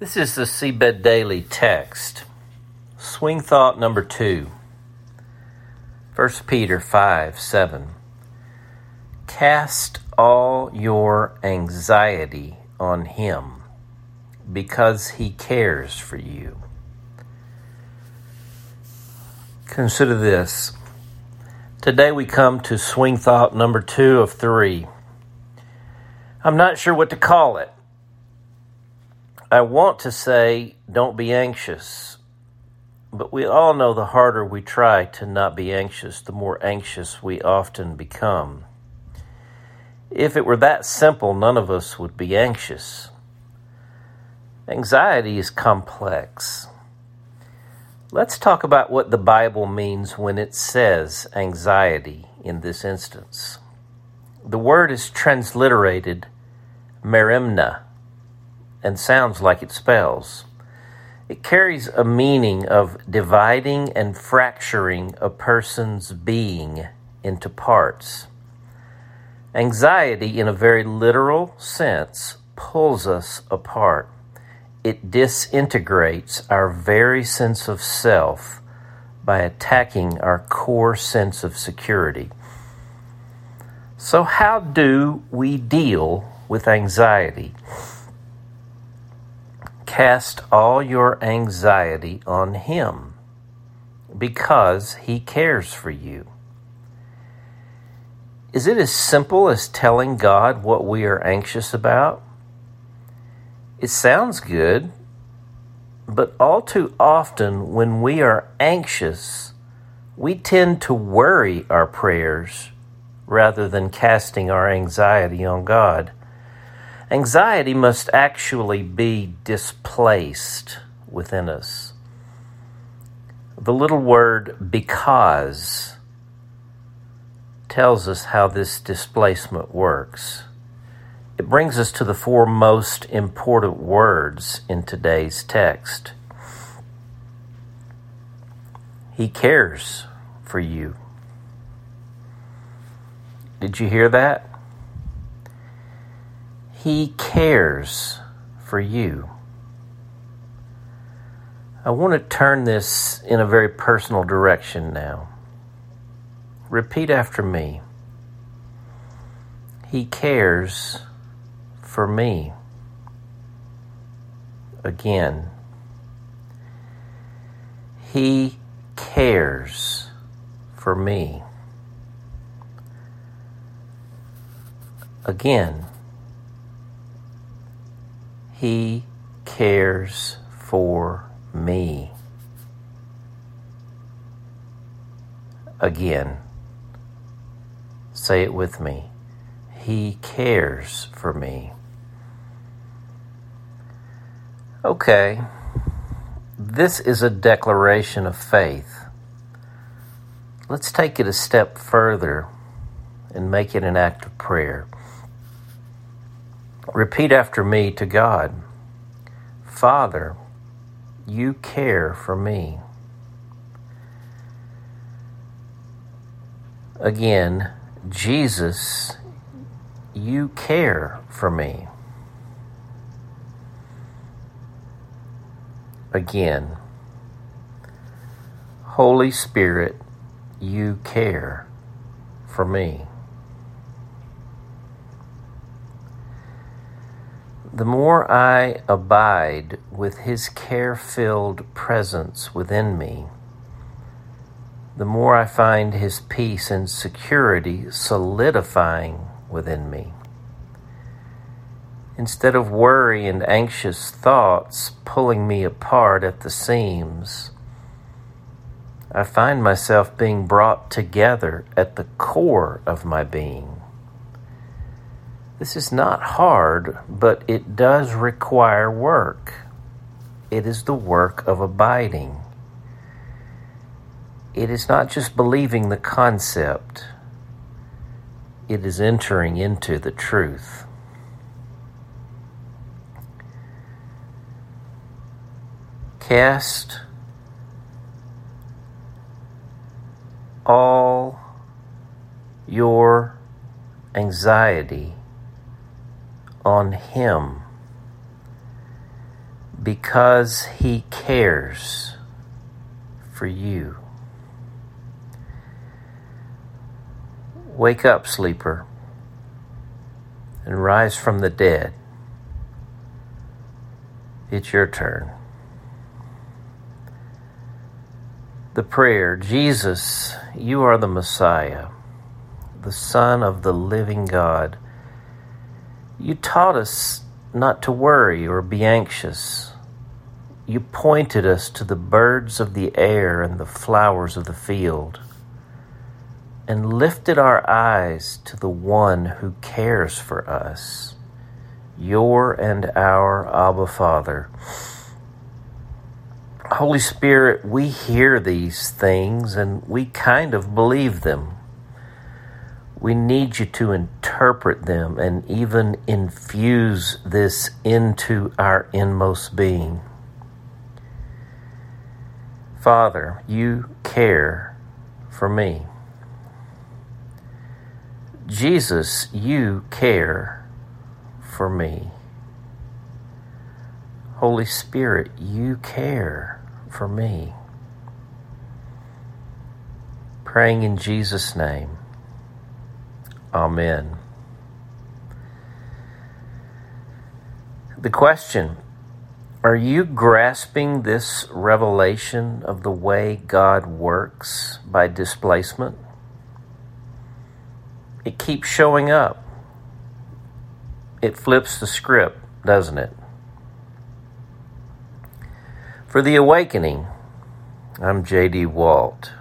This is the Seedbed Daily text. Swing thought number two. 1 Peter 5 7. Cast all your anxiety on him because he cares for you. Consider this. Today we come to swing thought number two of three. I'm not sure what to call it. I want to say, don't be anxious, but we all know the harder we try to not be anxious, the more anxious we often become. If it were that simple, none of us would be anxious. Anxiety is complex. Let's talk about what the Bible means when it says anxiety in this instance. The word is transliterated merimna and sounds like it spells. It carries a meaning of dividing and fracturing a person's being into parts. Anxiety, in a very literal sense, pulls us apart. It disintegrates our very sense of self by attacking our core sense of security. So, how do we deal with anxiety? Cast all your anxiety on Him because He cares for you. Is it as simple as telling God what we are anxious about? It sounds good, but all too often when we are anxious, we tend to worry our prayers rather than casting our anxiety on God. Anxiety must actually be displaced within us. The little word because tells us how this displacement works. It brings us to the four most important words in today's text. He cares for you. Did you hear that? He cares for you. I want to turn this in a very personal direction now. Repeat after me. He cares for me. Again. He cares for me. Again. He cares for me. Again, say it with me. He cares for me. Okay, this is a declaration of faith. Let's take it a step further and make it an act of prayer. Repeat after me to God Father, you care for me. Again, Jesus, you care for me. Again, Holy Spirit, you care for me. The more I abide with His care filled presence within me, the more I find His peace and security solidifying within me. Instead of worry and anxious thoughts pulling me apart at the seams, I find myself being brought together at the core of my being. This is not hard, but it does require work. It is the work of abiding. It is not just believing the concept, it is entering into the truth. Cast all your anxiety on Him because He cares for you. Wake up, sleeper, and rise from the dead. It's your turn. The prayer Jesus, you are the Messiah, the Son of the living God. You taught us not to worry or be anxious. You pointed us to the birds of the air and the flowers of the field, and lifted our eyes to the one who cares for us, your and our Abba Father. Holy Spirit, we hear these things and we kind of believe them. We need you to interpret them and even infuse this into our inmost being. Father, you care for me. Jesus, you care for me. Holy Spirit, you care for me. Praying in Jesus' name. Amen. The question Are you grasping this revelation of the way God works by displacement? It keeps showing up. It flips the script, doesn't it? For the awakening, I'm J.D. Walt.